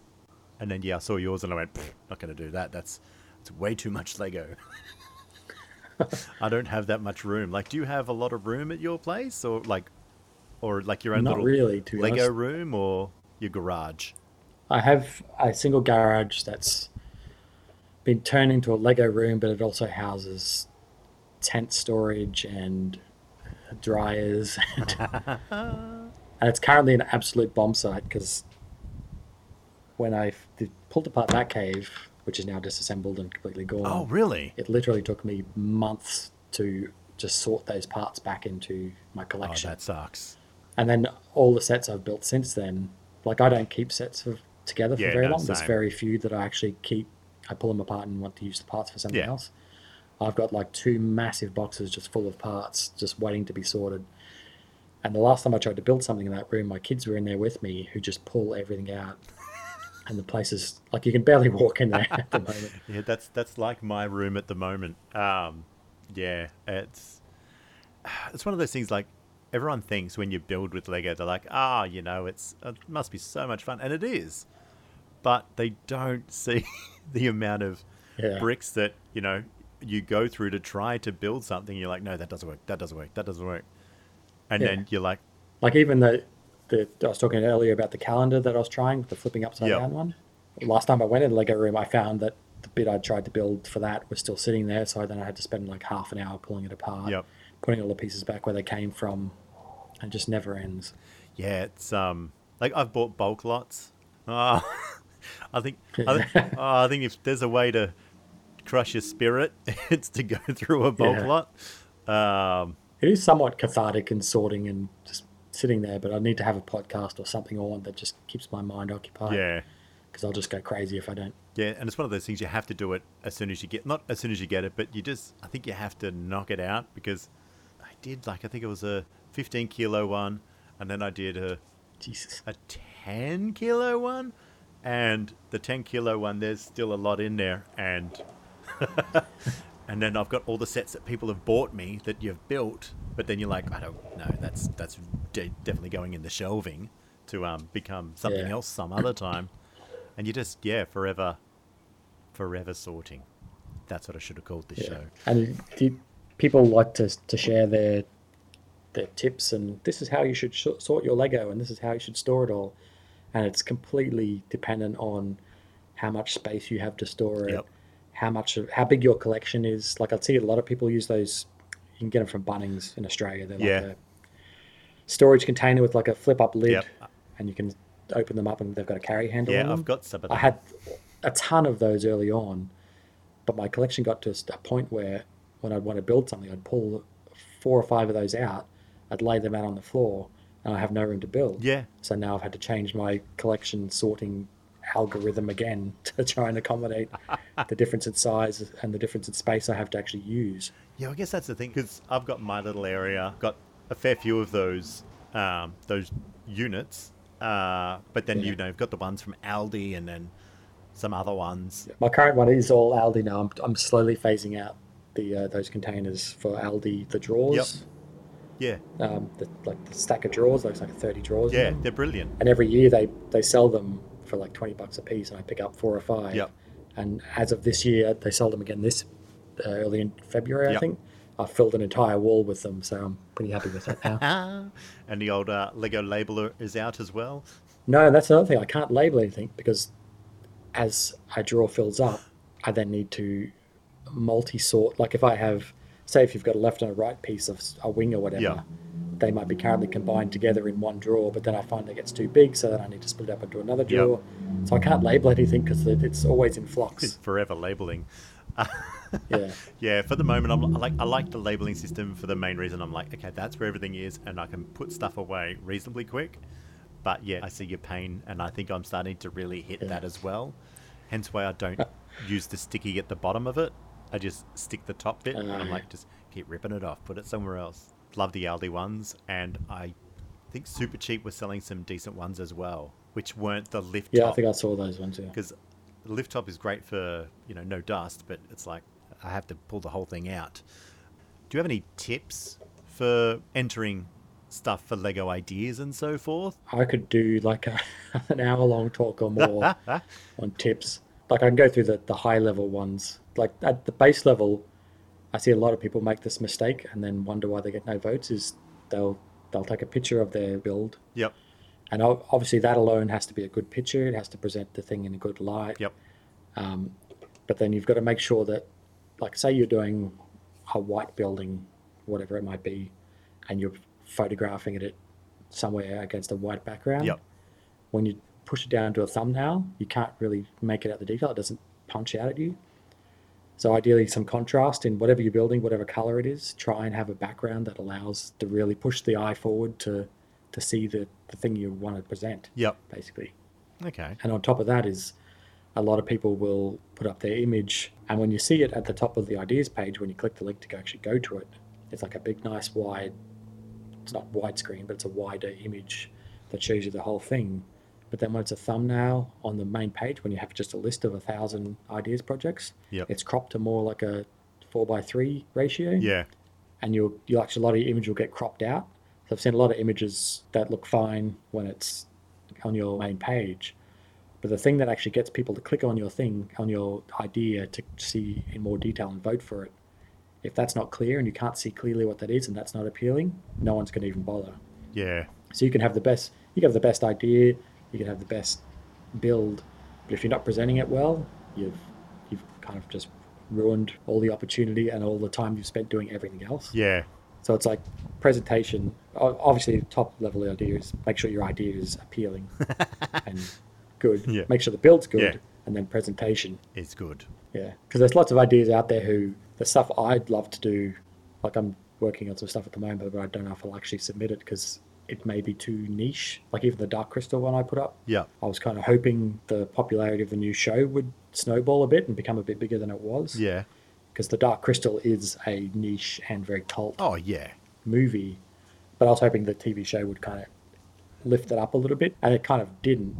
and then yeah, I saw yours and I went, "Pfft, not going to do that. That's it's way too much Lego. I don't have that much room. Like, do you have a lot of room at your place, or like, or like your own Not little really, Lego honest. room, or your garage? I have a single garage that's been turned into a Lego room, but it also houses tent storage and dryers. And, and it's currently an absolute bomb site because when I pulled apart that cave, which is now disassembled and completely gone, Oh, really? it literally took me months to just sort those parts back into my collection. Oh, collection. that sucks. And then all the sets I've built since then, like I don't keep sets of, together for Yeah, very no, long. There's very few that I actually keep. I pull them apart and want to use the parts for something Yeah. else. I've got like two massive boxes just full of parts, just waiting to be sorted. And the last time I tried to build something in that room, my kids were in there with me, who just pull everything out. And the place is like you can barely walk in there at the moment. Yeah, that's that's like my room at the moment. Um, yeah, it's it's one of those things like everyone thinks when you build with Lego, they're like, ah, you know, it's it must be so much fun, and it is, but they don't see the amount of Yeah. bricks that you know you go through to try to build something. You're like, no, that doesn't work. That doesn't work. That doesn't work. And Yeah. then you're like, Like even the, the I was talking earlier about the calendar that I was trying, the flipping upside Yep. down one. Last time I went in the Lego room, I found that the bit I tried to build for that was still sitting there. So then I had to spend like half an hour pulling it apart, Yep. putting all the pieces back where they came from, and it just never ends. Yeah, it's um like I've bought bulk lots. Oh, I think I, thi- oh, I think if there's a way to crush your spirit, it's to go through a bulk Yeah. lot. Um, It is somewhat cathartic and sorting and just sitting there, but I need to have a podcast or something on that just keeps my mind occupied. yeah, Because I'll just go crazy if I don't. yeah, and it's one of those things you have to do it as soon as you get not as soon as you get it, but you just I think you have to knock it out because I did like I think it was a 15 kilo one, and then I did a Jesus. a 10 kilo one and the 10 kilo one there's still a lot in there. And and then i've got all the sets that people have bought me that you've built but then you're like i don't know that's that's de- definitely going in the shelving to um, become something Yeah. else some other time. And you just yeah forever forever sorting. That's what i should have called this Yeah. show. And people like to to share their their tips and this is how you should sh- sort your Lego and this is how you should store it all, and it's completely dependent on how much space you have to store it, Yep. how much of how big your collection is. Like I see a lot of people use those. You can get them from Bunnings in Australia. They're like Yeah. a storage container with like a flip up lid, Yep. and you can open them up and they've got a carry handle. Yeah, on them. I've got some of I had a ton of those early on, but my collection got to a point where when I'd want to build something, I'd pull four or five of those out, I'd lay them out on the floor, and I have no room to build. Yeah. So now I've had to change my collection sorting algorithm again to try and accommodate the difference in size and the difference in space I have to actually use. Yeah, I guess that's the thing because I've got my little area, got a fair few of those um, those units, uh, but then Yeah. you know you've got the ones from Aldi and then some other ones. My current one is all Aldi now. I'm, I'm slowly phasing out the uh, those containers for Aldi, the drawers. Yeah, Um, the, like the stack of drawers, looks like 30 drawers. yeah, they're brilliant. and every year they they sell them for like 20 bucks a piece and i pick up four or five Yep. and as of this year they sold them again this uh, early in february i Yep. think i filled an entire wall with them so i'm pretty happy with that now and the old uh, Lego labeler is out as well. no that's another thing i can't label anything because as a drawer fills up i then need to multi-sort like if i have say if you've got a left and a right piece of a wing or whatever Yeah. they might be currently combined together in one drawer, but then I find it gets too big, so then I need to split it up into another drawer. So I can't label anything because it's always in It's forever labeling. Yeah, Yeah, for the moment, I'm, I like I like the labeling system for the main reason. I'm like, okay, that's where everything is, and I can put stuff away reasonably quick. But yeah, I see your pain, and I think I'm starting to really hit Yeah. that as well. Hence why I don't uh, use the sticky at the bottom of it. I just stick the top bit, and I'm like, uh. just keep ripping it off, put it somewhere else. Love the Aldi ones, and I think Super Cheap was selling some decent ones as well, which weren't the lift top yeah, I think I saw those ones. Yeah. because the lift top is great for you know no dust, but it's like I have to pull the whole thing out. Do you have any tips for entering stuff for Lego ideas and so forth? I could do like a, an hour long talk or more on tips. Like I can go through the, the high level ones. Like at the base level, I see a lot of people make this mistake and then wonder why they get no votes. Is they'll they'll take a picture of their build, Yep. and obviously that alone has to be a good picture. It has to present the thing in a good light. Yep. Um, but then you've got to make sure that, like, say you're doing a white building, whatever it might be, and you're photographing it somewhere against a white background. Yep. When you push it down to a thumbnail, you can't really make it out the detail. It doesn't punch out at you. So ideally, some contrast in whatever you're building, whatever color it is. Try and have a background that allows to really push the eye forward to to see the, the thing you want to present, Yep. basically. Okay. And on top of that is a lot of people will put up their image and when you see it at the top of the ideas page, when you click the link to actually go to it, it's like a big nice wide it's not widescreen, but it's a wider image that shows you the whole thing. But then when it's a thumbnail on the main page, when you have just a list of a thousand ideas projects, Yep. it's cropped to more like a four by three ratio Yeah. and you'll you actually a lot of your image will get cropped out. So I've seen a lot of images that look fine when it's on your main page, but the thing that actually gets people to click on your thing, on your idea to see in more detail and vote for it, if that's not clear and you can't see clearly what that is and that's not appealing, no one's going to even bother. Yeah. So you can have the best, you can have the best idea, you can have the best build, but if you're not presenting it well, you've you've kind of just ruined all the opportunity and all the time you've spent doing everything else. Yeah. So it's like presentation. Obviously, top level idea is make sure your idea is appealing and good. Yeah. Make sure the build's good, Yeah. and then presentation. It's good. Yeah, because there's lots of ideas out there who the stuff I'd love to do. Like I'm working on some stuff at the moment, but I don't know if I'll actually submit it because it may be too niche. Like even the Dark Crystal one I put up, Yeah. I was kind of hoping the popularity of the new show would snowball a bit and become a bit bigger than it was. Yeah. Because the Dark Crystal is a niche and very cult Oh yeah. movie, but I was hoping the TV show would kind of lift it up a little bit, and it kind of didn't.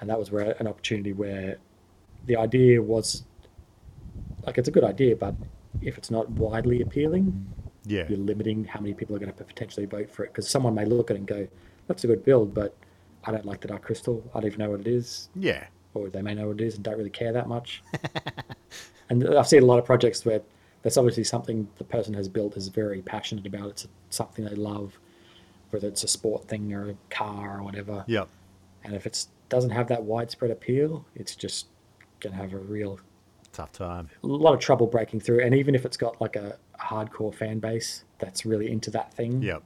And that was where an opportunity where the idea was like it's a good idea, but if it's not widely appealing, Yeah. you're limiting how many people are going to potentially vote for it. Because someone may look at it and go, "That's a good build," but I don't like the Dark Crystal. I don't even know what it is, Yeah. or they may know what it is and don't really care that much. and I've seen a lot of projects where that's obviously something the person has built is very passionate about. It's something they love, whether it's a sport thing or a car or whatever. Yeah. And if it doesn't have that widespread appeal, it's just going to have a real Tough time. a lot of trouble breaking through. And even if it's got like a hardcore fan base that's really into that thing, Yep.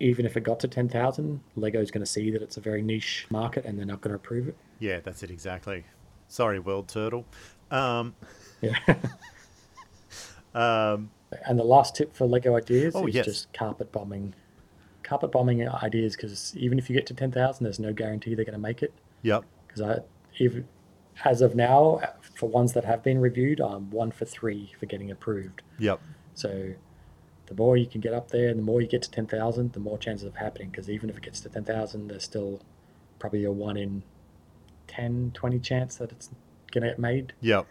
even if it got to 10,000, Lego's going to see that it's a very niche market and they're not going to approve it. Yeah, that's it exactly. Sorry, World Turtle. Um, Yeah. um, and the last tip for Lego ideas Oh, is yes. just carpet bombing. Carpet bombing ideas because even if you get to 10,000, there's no guarantee they're going to make it. yep. Because I, even as of now, for ones that have been reviewed, I'm one for three for getting approved. Yep. So the more you can get up there and the more you get to 10,000, the more chances of happening. Because even if it gets to 10,000, there's still probably a 1 in 10, 20 chance that it's going to get made. Yep.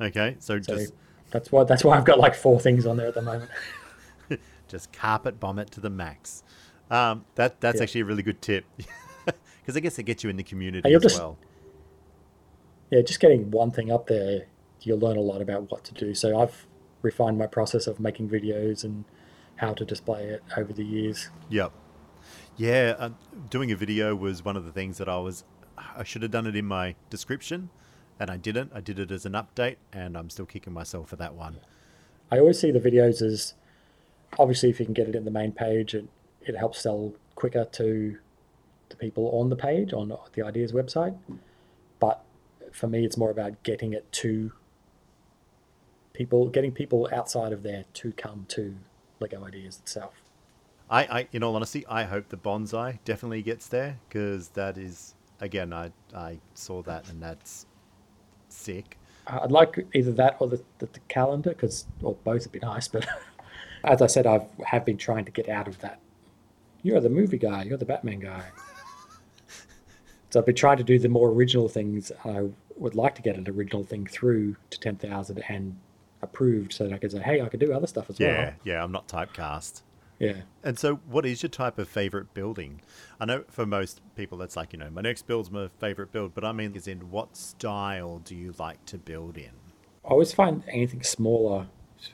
Okay, so, So just that's why that's why I've got like four things on there at the moment. just carpet bomb it to the max. Um, that that's Yeah. actually a really good tip because I guess it gets you in the community you'll as just- well. Yeah, just getting one thing up there, you'll learn a lot about what to do. So I've refined my process of making videos and how to display it over the years. Yep. Yeah, uh, doing a video was one of the things that I was. I should have done it in my description, and I didn't. I did it as an update, and I'm still kicking myself for that one. I always see the videos as obviously if you can get it in the main page, it, it helps sell quicker to the people on the page on the ideas website. But for me, it's more about getting it to people, getting people outside of there to come to Lego Ideas itself. I, I, in all honesty, I hope the bonsai definitely gets there because that is again, I, I saw that and that's sick. Uh, I'd like either that or the, the, the calendar because, well, both would be nice. But as I said, I have been trying to get out of that. You're the movie guy. You're the Batman guy. So I've been trying to do the more original things. I would like to get an original thing through to ten thousand and approved, so that I could say, "Hey, I could do other stuff as Yeah, well." yeah, I'm not typecast. Yeah. And so, what is your type of favorite building? I know for most people, that's like, you know, my next build's my favorite build, but I mean, is in what style do you like to build in? I always find anything smaller,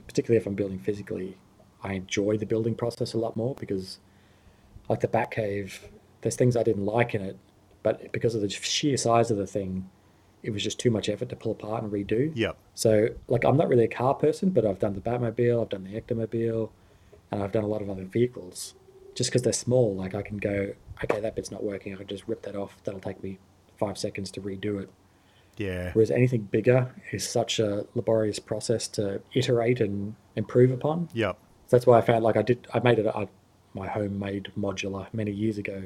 particularly if I'm building physically, I enjoy the building process a lot more because, like the Batcave, there's things I didn't like in it, but because of the sheer size of the thing, it was just too much effort to pull apart and redo. Yep. So, like, I'm not really a car person, but I've done the Batmobile, I've done the Ectomobile, and I've done a lot of other vehicles. Just because they're small, like, I can go, okay, that bit's not working, I can just rip that off. That'll take me five seconds to redo it. Yeah. Whereas anything bigger is such a laborious process to iterate and improve upon. Yep. So that's why I found like I did I made it a, my homemade modular many years ago,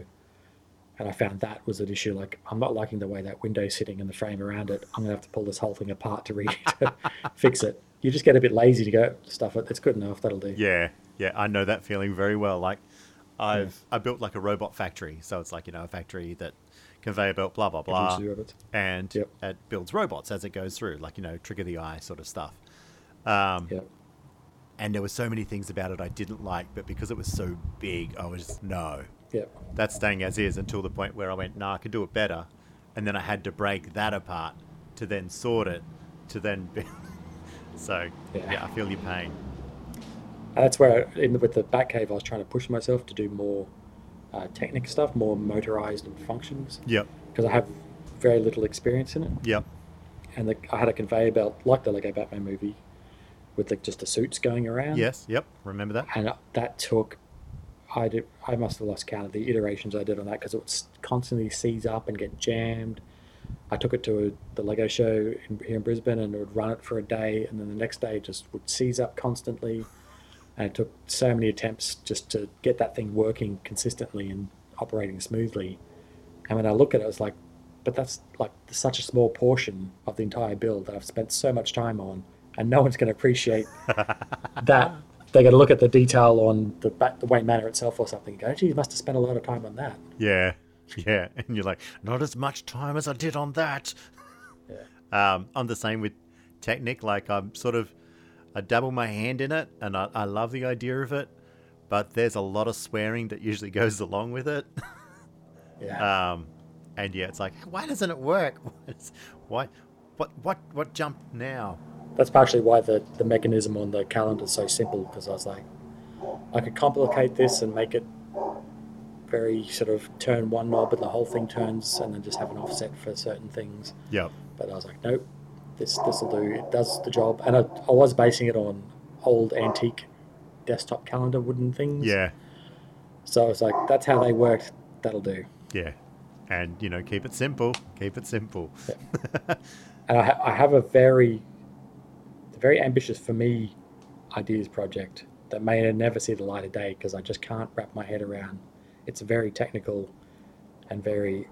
and I found that was an issue. Like I'm not liking the way that window's sitting and the frame around it. I'm gonna have to pull this whole thing apart to read to fix it. You just get a bit lazy to go stuff it. It's good enough. That'll do. Yeah. Yeah. I know that feeling very well. Like, I've I built like a robot factory, so it's like you know a factory that conveyor belt, blah blah blah, and Yep. it builds robots as it goes through, like you know trigger the eye sort of stuff. Um, Yeah. And there were so many things about it I didn't like, but because it was so big, I was no, Yeah. that's staying as is until the point where I went, no, I could do it better, and then I had to break that apart to then sort it to then. Be- so Yeah. yeah, I feel your pain. And that's where, in with the Batcave, I was trying to push myself to do more uh, technical stuff, more motorized and functions, Yep. because I have very little experience in it. Yep. and the, I had a conveyor belt like the Lego Batman movie, with the, just the suits going around. Yes. Yep. Remember that? and that took. I did. I must have lost count of the iterations I did on that because it would constantly seize up and get jammed. I took it to a, the Lego show in, here in Brisbane and it would run it for a day, and then the next day it just would seize up constantly. And it took so many attempts just to get that thing working consistently and operating smoothly. And when I look at it, I was like, but that's like such a small portion of the entire build that I've spent so much time on, and no one's going to appreciate that. They're going to look at the detail on the, ba- the Wayne Manor itself or something. Go, gee, you must have spent a lot of time on that. Yeah. Yeah. And you're like, not as much time as I did on that. Yeah. Um, I'm the same with Technic. Like I'm sort of, I dabble my hand in it, and I, I love the idea of it, but there's a lot of swearing that usually goes along with it. Yeah. Um, and yeah, it's like, why doesn't it work? Why, what, what, what jump now? That's partially why the, the mechanism on the calendar is so simple because I was like, I could complicate this and make it very sort of turn one knob and the whole thing turns and then just have an offset for certain things. Yep. But I was like, nope, this this will do. It does the job. And I, I was basing it on old antique desktop calendar wooden things. Yeah. So I was like, that's how they worked. That'll do. Yeah. And, you know, keep it simple. Keep it simple. And I, ha- I have a very, very ambitious for me ideas project that may never see the light of day because I just can't wrap my head around. It's very technical and very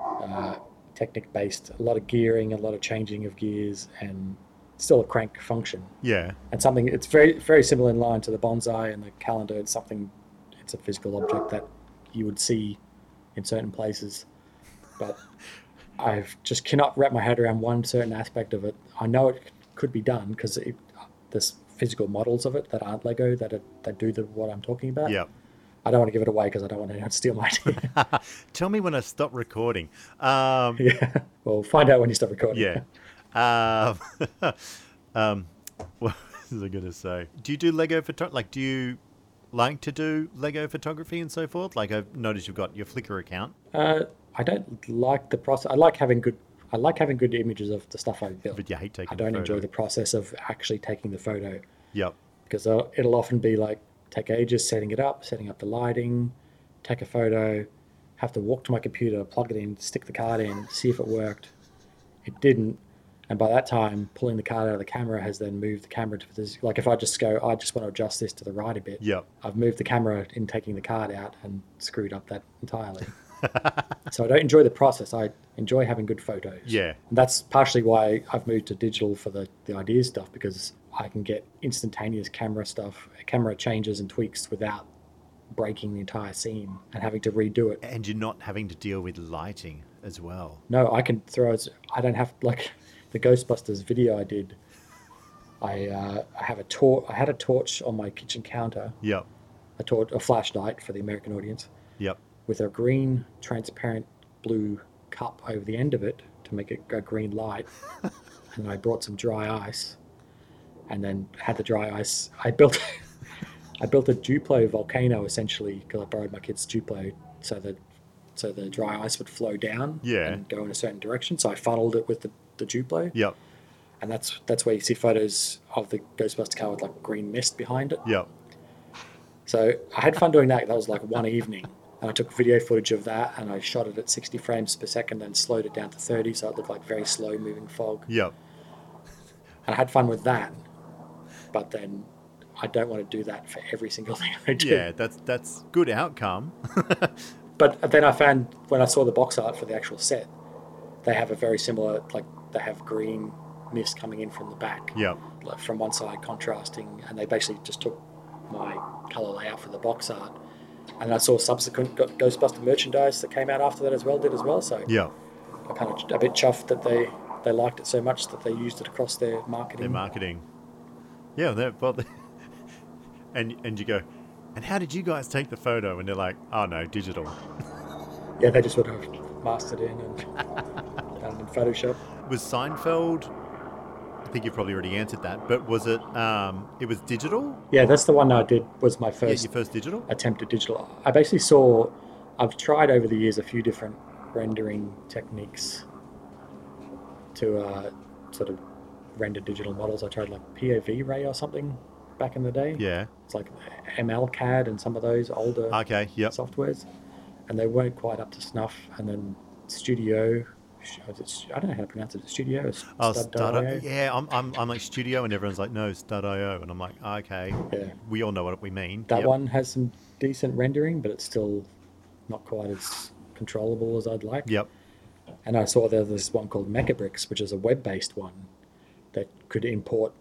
uh, technic based. A lot of gearing, a lot of changing of gears, and still a crank function. Yeah. And something it's very very similar in line to the bonsai and the calendar. It's something. It's a physical object that you would see in certain places, but I just cannot wrap my head around one certain aspect of it. I know it could be done because there's physical models of it that aren't Lego that are, that do the what I'm talking about. Yeah. I don't want to give it away because I don't want anyone to steal my idea. Tell me when I stop recording. Um, yeah. Well, find out when you stop recording. yeah. Um, um, what was I going to say? Do you do Lego photo? Like, do you like to do Lego photography and so forth? Like, I've noticed you've got your Flickr account. Uh, I don't like the process. I like having good. I like having good images of the stuff I built. But you hate taking I don't the enjoy the process of actually taking the photo Yep. because it'll it'll often be like take ages setting it up, setting up the lighting, take a photo, have to walk to my computer, plug it in, stick the card in, see if it worked. It didn't, and by that time, pulling the card out of the camera has then moved the camera to this. Like if I just go, I just want to adjust this to the right a bit. Yep. I've moved the camera in taking the card out and screwed up that entirely. so I don't enjoy the process. I enjoy having good photos. Yeah. And that's partially why I've moved to digital for the, the ideas stuff because I can get instantaneous camera stuff, camera changes and tweaks without breaking the entire scene and having to redo it. And you're not having to deal with lighting as well. No, I can throw it. I don't have like the Ghostbusters video I did. I uh, I have a tor- I had a torch on my kitchen counter, Yep. a torch, a flashlight for the American audience, Yep. With a green transparent blue cup over the end of it to make it a green light. and I brought some dry ice, and then had the dry ice. I built, I built a Duplo volcano essentially because I borrowed my kid's Duplo, so that so the dry ice would flow down Yeah. and go in a certain direction. So I funneled it with the the Duplo, Yep. and that's that's where you see photos of the Ghostbuster car with like green mist behind it. Yep. So I had fun doing that. That was like one evening. And I took video footage of that and I shot it at 60 frames per second and slowed it down to 30 so it looked like very slow moving fog. Yep. And I had fun with that. But then I don't want to do that for every single thing I do. Yeah, that's that's good outcome. But then I found when I saw the box art for the actual set, they have a very similar, like they have green mist coming in from the back. yep. like from one side contrasting, and they basically just took my color layout for the box art. And I saw subsequent Ghostbuster merchandise that came out after that as well, did as well. So yeah, I'm kind of a bit chuffed that they they liked it so much that they used it across their marketing. Their marketing. Yeah, they're, well, and and you go, and how did you guys take the photo? And they're like, oh no, digital. yeah, they just would have mastered in and done in Photoshop. Was Seinfeld? I think you've probably already answered that, but was it? Um, it was digital. Yeah, that's the one I did. Was my Yeah, first your first digital. attempt at digital. I basically saw, I've tried over the years a few different rendering techniques to uh, sort of render digital models. I tried like POV Ray or something back in the day. Yeah. It's like MLCAD and some of those older Okay. Yep. softwares, and they weren't quite up to snuff. And then Studio, it- I don't know how to pronounce it. Studio. Oh, Stud.io? Yeah, I'm, I'm, I'm like studio, and everyone's like, no, Stud.io, and I'm like, okay, Yeah. we all know what we mean. That Yep. one has some decent rendering, but it's still not quite as controllable as I'd like. Yep. And I saw there's this one called Mechabricks, which is a web-based one that could import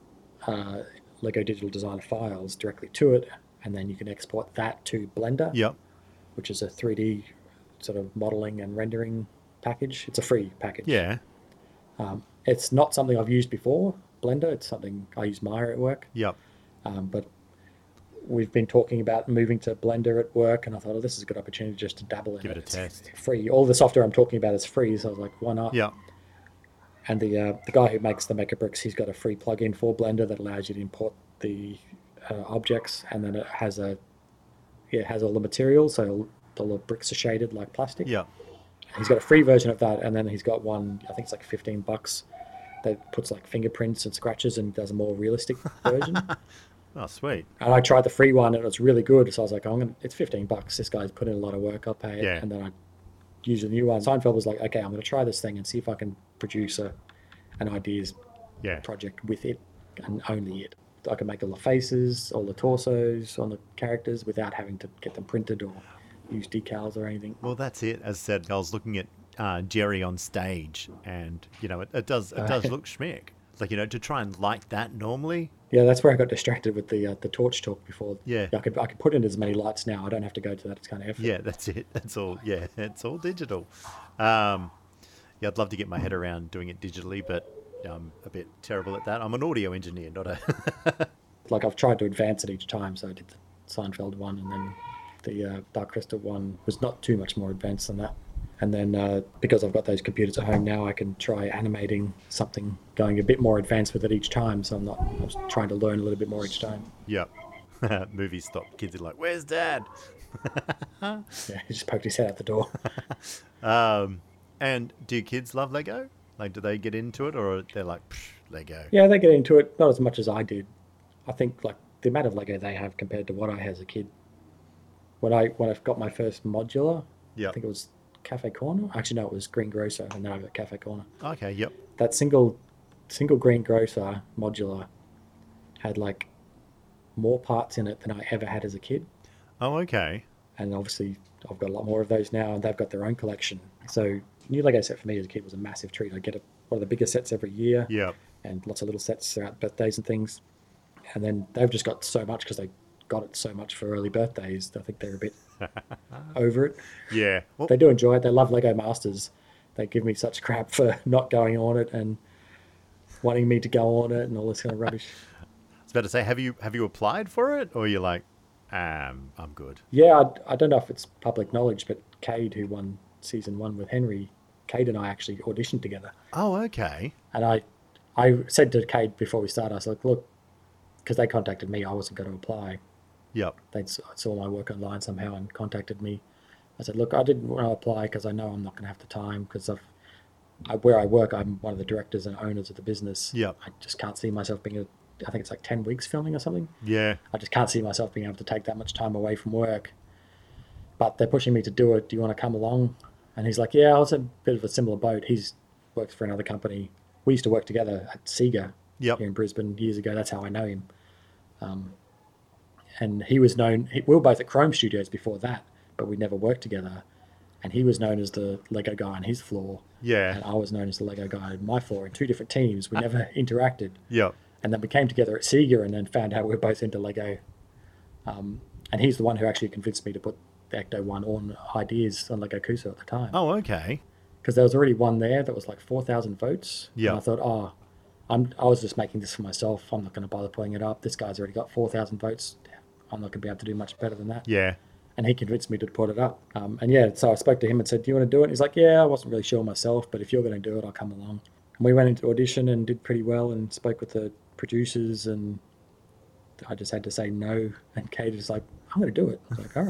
uh, Lego Digital Designer files directly to it, and then you can export that to Blender, Yep. which is a 3D sort of modeling and rendering package. It's a free package. Yeah. Um, it's not something I've used before, Blender. It's something I use Maya at work, Yep. um, but we've been talking about moving to Blender at work, and I thought, oh, this is a good opportunity just to dabble in Give it a It's test. Free. All the software I'm talking about is free, so I was like, why not? Yep. And the uh, the guy who makes the Mechabricks, he's got a free plugin for Blender that allows you to import the uh, objects, and then it has a yeah, it has all the materials, so all the bricks are shaded like plastic. Yep. He's got a free version of that, and then he's got one. I think it's like fifteen bucks. that puts like fingerprints and scratches and does a more realistic version. Oh, sweet. And I tried the free one and it was really good. So I was like, I'm gonna, it's 15 bucks. This guy's put in a lot of work. I'll pay it. Yeah. And then I used the new one. Seinfeld was like, okay, I'm going to try this thing and see if I can produce a, an ideas Yeah. project with it and only it. I can make all the faces, all the torsos on the characters without having to get them printed or use decals or anything. Well, that's it. As said, I was looking at uh, Jerry on stage, and you know, it, it does it does look schmick. Like you know, to try and light that normally. Yeah, that's where I got distracted with the uh, the torch talk before. Yeah. I could I could put in as many lights now. I don't have to go to that It's kind of effort. Yeah, that's it. That's all. Yeah, it's all digital. Um, yeah, I'd love to get my head around doing it digitally, but I'm a bit terrible at that. I'm an audio engineer, not a. Like I've tried to advance it each time. So I did the Seinfeld one, and then the uh, Dark Crystal one was not too much more advanced than that. And then uh, because I've got those computers at home now, I can try animating something, going a bit more advanced with it each time. So I'm not I'm trying to learn a little bit more each time. yep. Movies stop. Kids are like, "Where's Dad?" Yeah, he just poked his head out the door. Um, and do kids love Lego? Like, do they get into it, or they're like, Psh, Lego? yeah, they get into it not as much as I did. I think like the amount of Lego they have compared to what I had as a kid. When I when I got my first modular, Yep. I think it was Cafe Corner. Actually, no, it was Green Grocer, and then I've got Cafe Corner. Okay. Yep. That single single Green Grocer modular had like more parts in it than I ever had as a kid, Oh, okay. and obviously I've got a lot more of those now, and they've got their own collection. So new Lego set for me as a kid was a massive treat. I get a, one of the biggest sets every year Yep. and lots of little sets throughout birthdays and things. And then they've just got so much because they got it so much for early birthdays. I think they're a bit over it. Yeah. Well, They do enjoy it. They love Lego Masters. They give me such crap for not going on it and wanting me to go on it and all this kind of rubbish. I was about to say, have you have you applied for it, or you're like, um, I'm good. Yeah, I, I don't know if it's public knowledge, but Cade, who won season one with Henry, Cade and I actually auditioned together. Oh, okay. And I, I said to Cade before we started, I was like, look, because they contacted me, I wasn't going to apply. Yep. they saw my work online somehow and contacted me. I said, "Look, I didn't want to apply because I know I'm not going to have the time because of I, where I work. I'm one of the directors and owners of the business. Yep. I just can't see myself being. A, I think it's like ten weeks filming or something. Yeah. I just can't see myself being able to take that much time away from work. But they're pushing me to do it. Do you want to come along? And he's like, "Yeah, I was a bit of a similar boat. He's works for another company. We used to work together at Sega Yep. here in Brisbane years ago. That's how I know him. Um, and he was known. We were both at Krome Studios before that, but we never worked together. And he was known as the Lego guy on his floor, Yeah. and I was known as the Lego guy on my floor in two different teams. We never interacted, Yep. and then we came together at Sega, and then found out we were both into Lego. Um, and he's the one who actually convinced me to put the Ecto One on ideas on Lego Cuusoo at the time Oh, okay. because there was already one there that was like 4,000 votes. Yeah. And I thought, oh, I'm, I was just making this for myself. I'm not going to bother putting it up. This guy's already got 4,000 votes. I'm not going to be able to do much better than that. Yeah. And he convinced me to put it up. Um, and yeah, so I spoke to him and said, do you want to do it? He's like, yeah, I wasn't really sure myself, but if you're going to do it, I'll come along. And we went into audition and did pretty well and spoke with the producers and I just had to say no. And Cade was like, I'm going to do it. I was like, all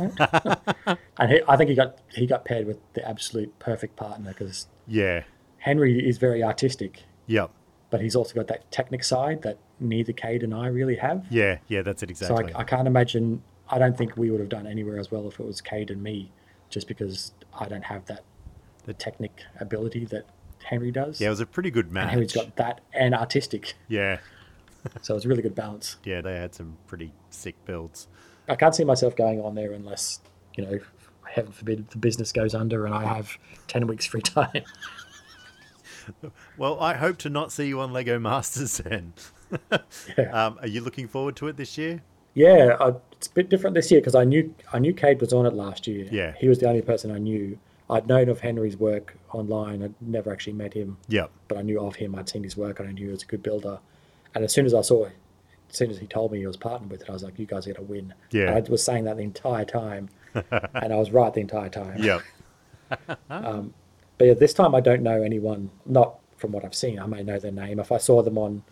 right. and he, I think he got he got paired with the absolute perfect partner because Yeah. Henry is very artistic, Yep. but he's also got that technic side that neither Cade and I really have. Yeah. Yeah. That's it exactly. So I, I can't imagine. I don't think we would have done anywhere as well if it was Cade and me, just because I don't have that the technic ability that Henry does. yeah, it was a pretty good and match. Henry's got that and artistic, Yeah. so it's a really good balance. Yeah. They had some pretty sick builds. I can't see myself going on there unless you know, heaven forbid, the business goes under and I have ten weeks free time. Well, I hope to not see you on Lego Masters then. Yeah. Um, are you looking forward to it this year? Yeah, I, it's a bit different this year because I knew I knew Cade was on it last year. Yeah. he was the only person I knew. I'd known of Henry's work online. I'd never actually met him, Yep. but I knew of him. I'd seen his work, and I knew he was a good builder. And as soon as I saw, as soon as he told me he was partnered with it, I was like, "You guys are going to win." Yeah. And I was saying that the entire time, and I was right the entire time. Yep. But yeah, this time I don't know anyone. Not from what I've seen. I may know their name. If I saw them on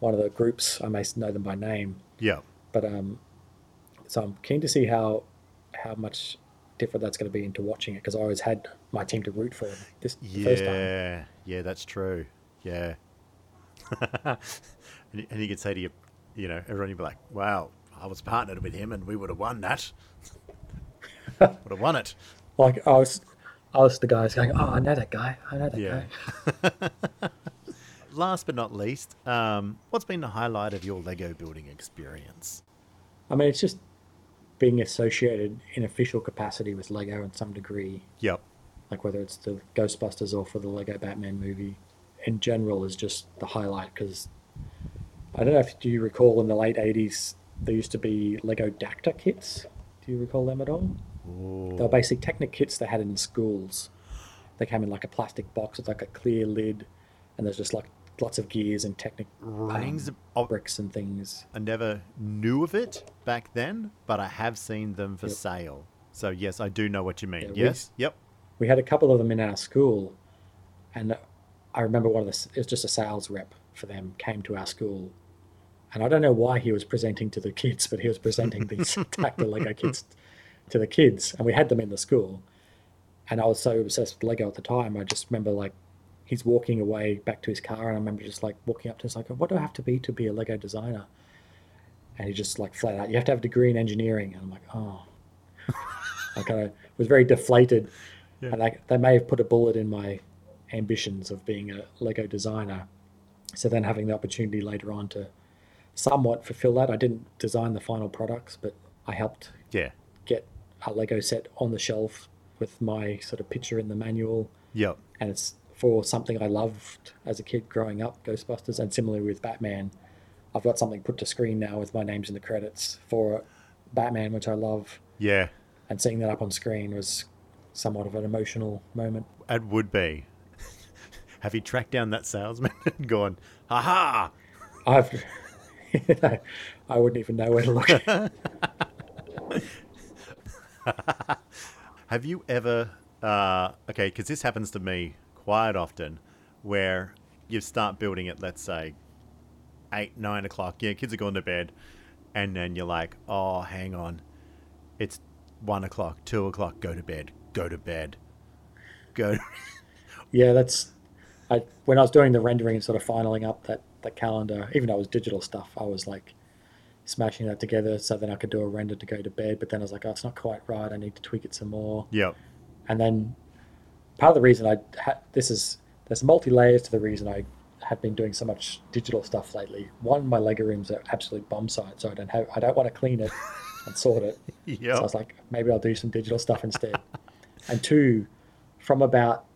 one of the groups, I may know them by name. Yeah. but um, so I'm keen to see how how much different that's going to be into watching it because I always had my team to root for this the first time. Yeah. Yeah. That's true. Yeah. and and you could say to you, you know, everyone you'd be like, "Wow, I was partnered with him, and we would have won that. would have won it." Like I was, I was the guys going, "Oh, I know that guy. I know that Yeah. guy." Last but not least, um, what's been the highlight of your Lego building experience? I mean, it's just being associated in official capacity with Lego in some degree, Yep. like whether it's the Ghostbusters or for the Lego Batman movie. In general, is just the highlight because I don't know if do you recall in the late '80s there used to be Lego Dacta kits. Do you recall them at all? They were basic Technic kits they had in schools. They came in like a plastic box with like a clear lid, and there's just like lots of gears and Technic Rings. um, of- bricks and things. I never knew of it back then, but I have seen them for Yep. sale. So yes, I do know what you mean. Yeah, we- yes. Yep. We had a couple of them in our school, and I remember one of the it was just a sales rep for them came to our school, and I don't know why he was presenting to the kids, but he was presenting these Dacta Lego kits to the kids, and we had them in the school. And I was so obsessed with Lego at the time, I just remember like he's walking away back to his car, and I remember just like walking up to him, like, "What do I have to be to be a Lego designer?" And he just like flat out, "You have to have a degree in engineering." And I'm like, "Oh." I kind of was very deflated, Yeah. and I, they may have put a bullet in my ambitions of being a Lego designer. So then having the opportunity later on to somewhat fulfill that, I didn't design the final products, but I helped Yeah. get a Lego set on the shelf with my sort of picture in the manual, Yep. and it's for something I loved as a kid growing up, Ghostbusters, and similarly with Batman. I've got something put to screen now with my names in the credits for Batman, which I love, Yeah. and seeing that up on screen was somewhat of an emotional moment. It would be. have you tracked down that salesman and gone, ha ha? I've, I wouldn't even know where to look. Have you ever, uh, okay, because this happens to me quite often, where you start building it, let's say, eight, nine o'clock. Yeah, kids are going to bed, and then you're like, oh, hang on, it's one o'clock, two o'clock. Go to bed. Go to bed. Go. yeah, that's. I when I was doing the rendering and sort of finaling up that that calendar, even though it was digital stuff, I was like smashing that together so then I could do a render to go to bed. But then I was like, oh, it's not quite right. I need to tweak it some more. Yeah. And then part of the reason I ha- this is there's multi layers to the reason I have been doing so much digital stuff lately. One, my Lego rooms are absolute bomb site, so I don't have I don't want to clean it and sort it. So I was like, maybe I'll do some digital stuff instead. and two, from about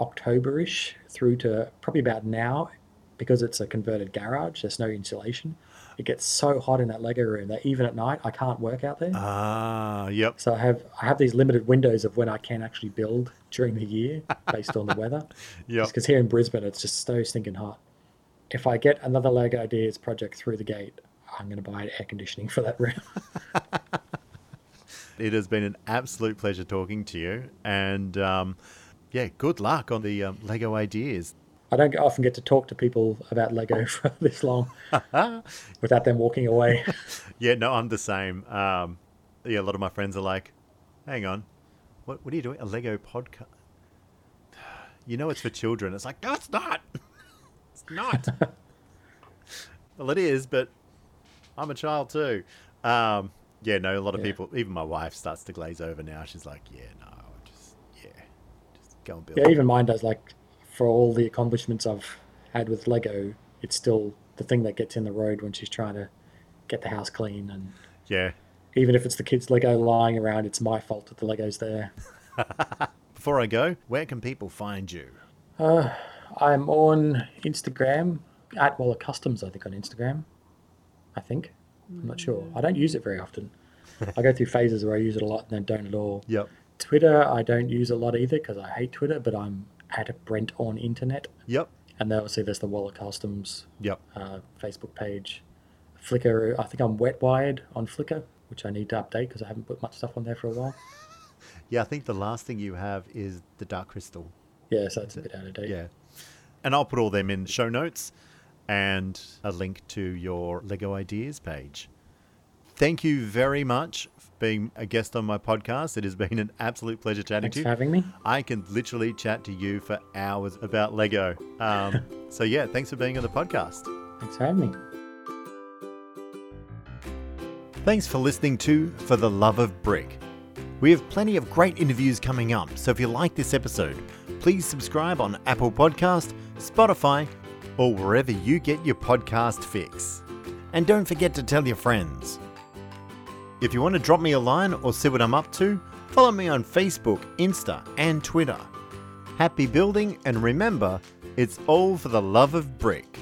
October-ish through to probably about now, because it's a converted garage, there's no insulation. It gets so hot in that Lego room that even at night I can't work out there. Ah, yep. So I have I have these limited windows of when I can actually build during the year based on the weather. Yep. Because here in Brisbane it's just so stinking hot. If I get another Lego Ideas project through the gate, I'm going to buy air conditioning for that room. It has been an absolute pleasure talking to you, and um, yeah, good luck on the um, Lego ideas. I don't often get to talk to people about Lego for this long without them walking away. Yeah, no, I'm the same. Um, yeah, a lot of my friends are like, "Hang on, what what are you doing? A Lego podcast? You know, it's for children." It's like, no, it's not. it's not. well, it is, but I'm a child too. Um, yeah, no, a lot of Yeah. people, even my wife, starts to glaze over now. She's like, "Yeah, no, just yeah, just go and build." yeah, even mine does. Like for all the accomplishments I've had with Lego, it's still the thing that gets in the road when she's trying to get the house clean. And yeah. Even if it's the kids' Lego lying around, it's my fault that the Lego's there. Before I go, where can people find you? Uh, I'm on Instagram at Waller Customs. I think on Instagram. I think. I'm not sure. I don't use it very often. I go through phases where I use it a lot and then don't at all. Yep. Twitter, I don't use a lot either because I hate Twitter, but I'm at Brent on Internet. Yep. And then obviously there's the Waller Customs Yep. uh, Facebook page. Flickr, I think I'm wet wired on Flickr, which I need to update because I haven't put much stuff on there for a while. Yeah, I think the last thing you have is the Dark Crystal. Yeah, so it's a bit out of date. Yeah. And I'll put all them in show notes and a link to your Lego Ideas page. thank you very much for being a guest on my podcast. It has been an absolute pleasure chatting Thanks to you. for having me. I can literally chat to you for hours about Lego. Um, so, yeah, thanks for being on the podcast. Thanks for having me. Thanks for listening to For the Love of Brick. We have plenty of great interviews coming up, so if you like this episode, please subscribe on Apple Podcast, Spotify, or wherever you get your podcast fix. And don't forget to tell your friends. If you want to drop me a line or see what I'm up to, follow me on Facebook, Insta, and Twitter. Happy building, and remember, it's all for the love of brick.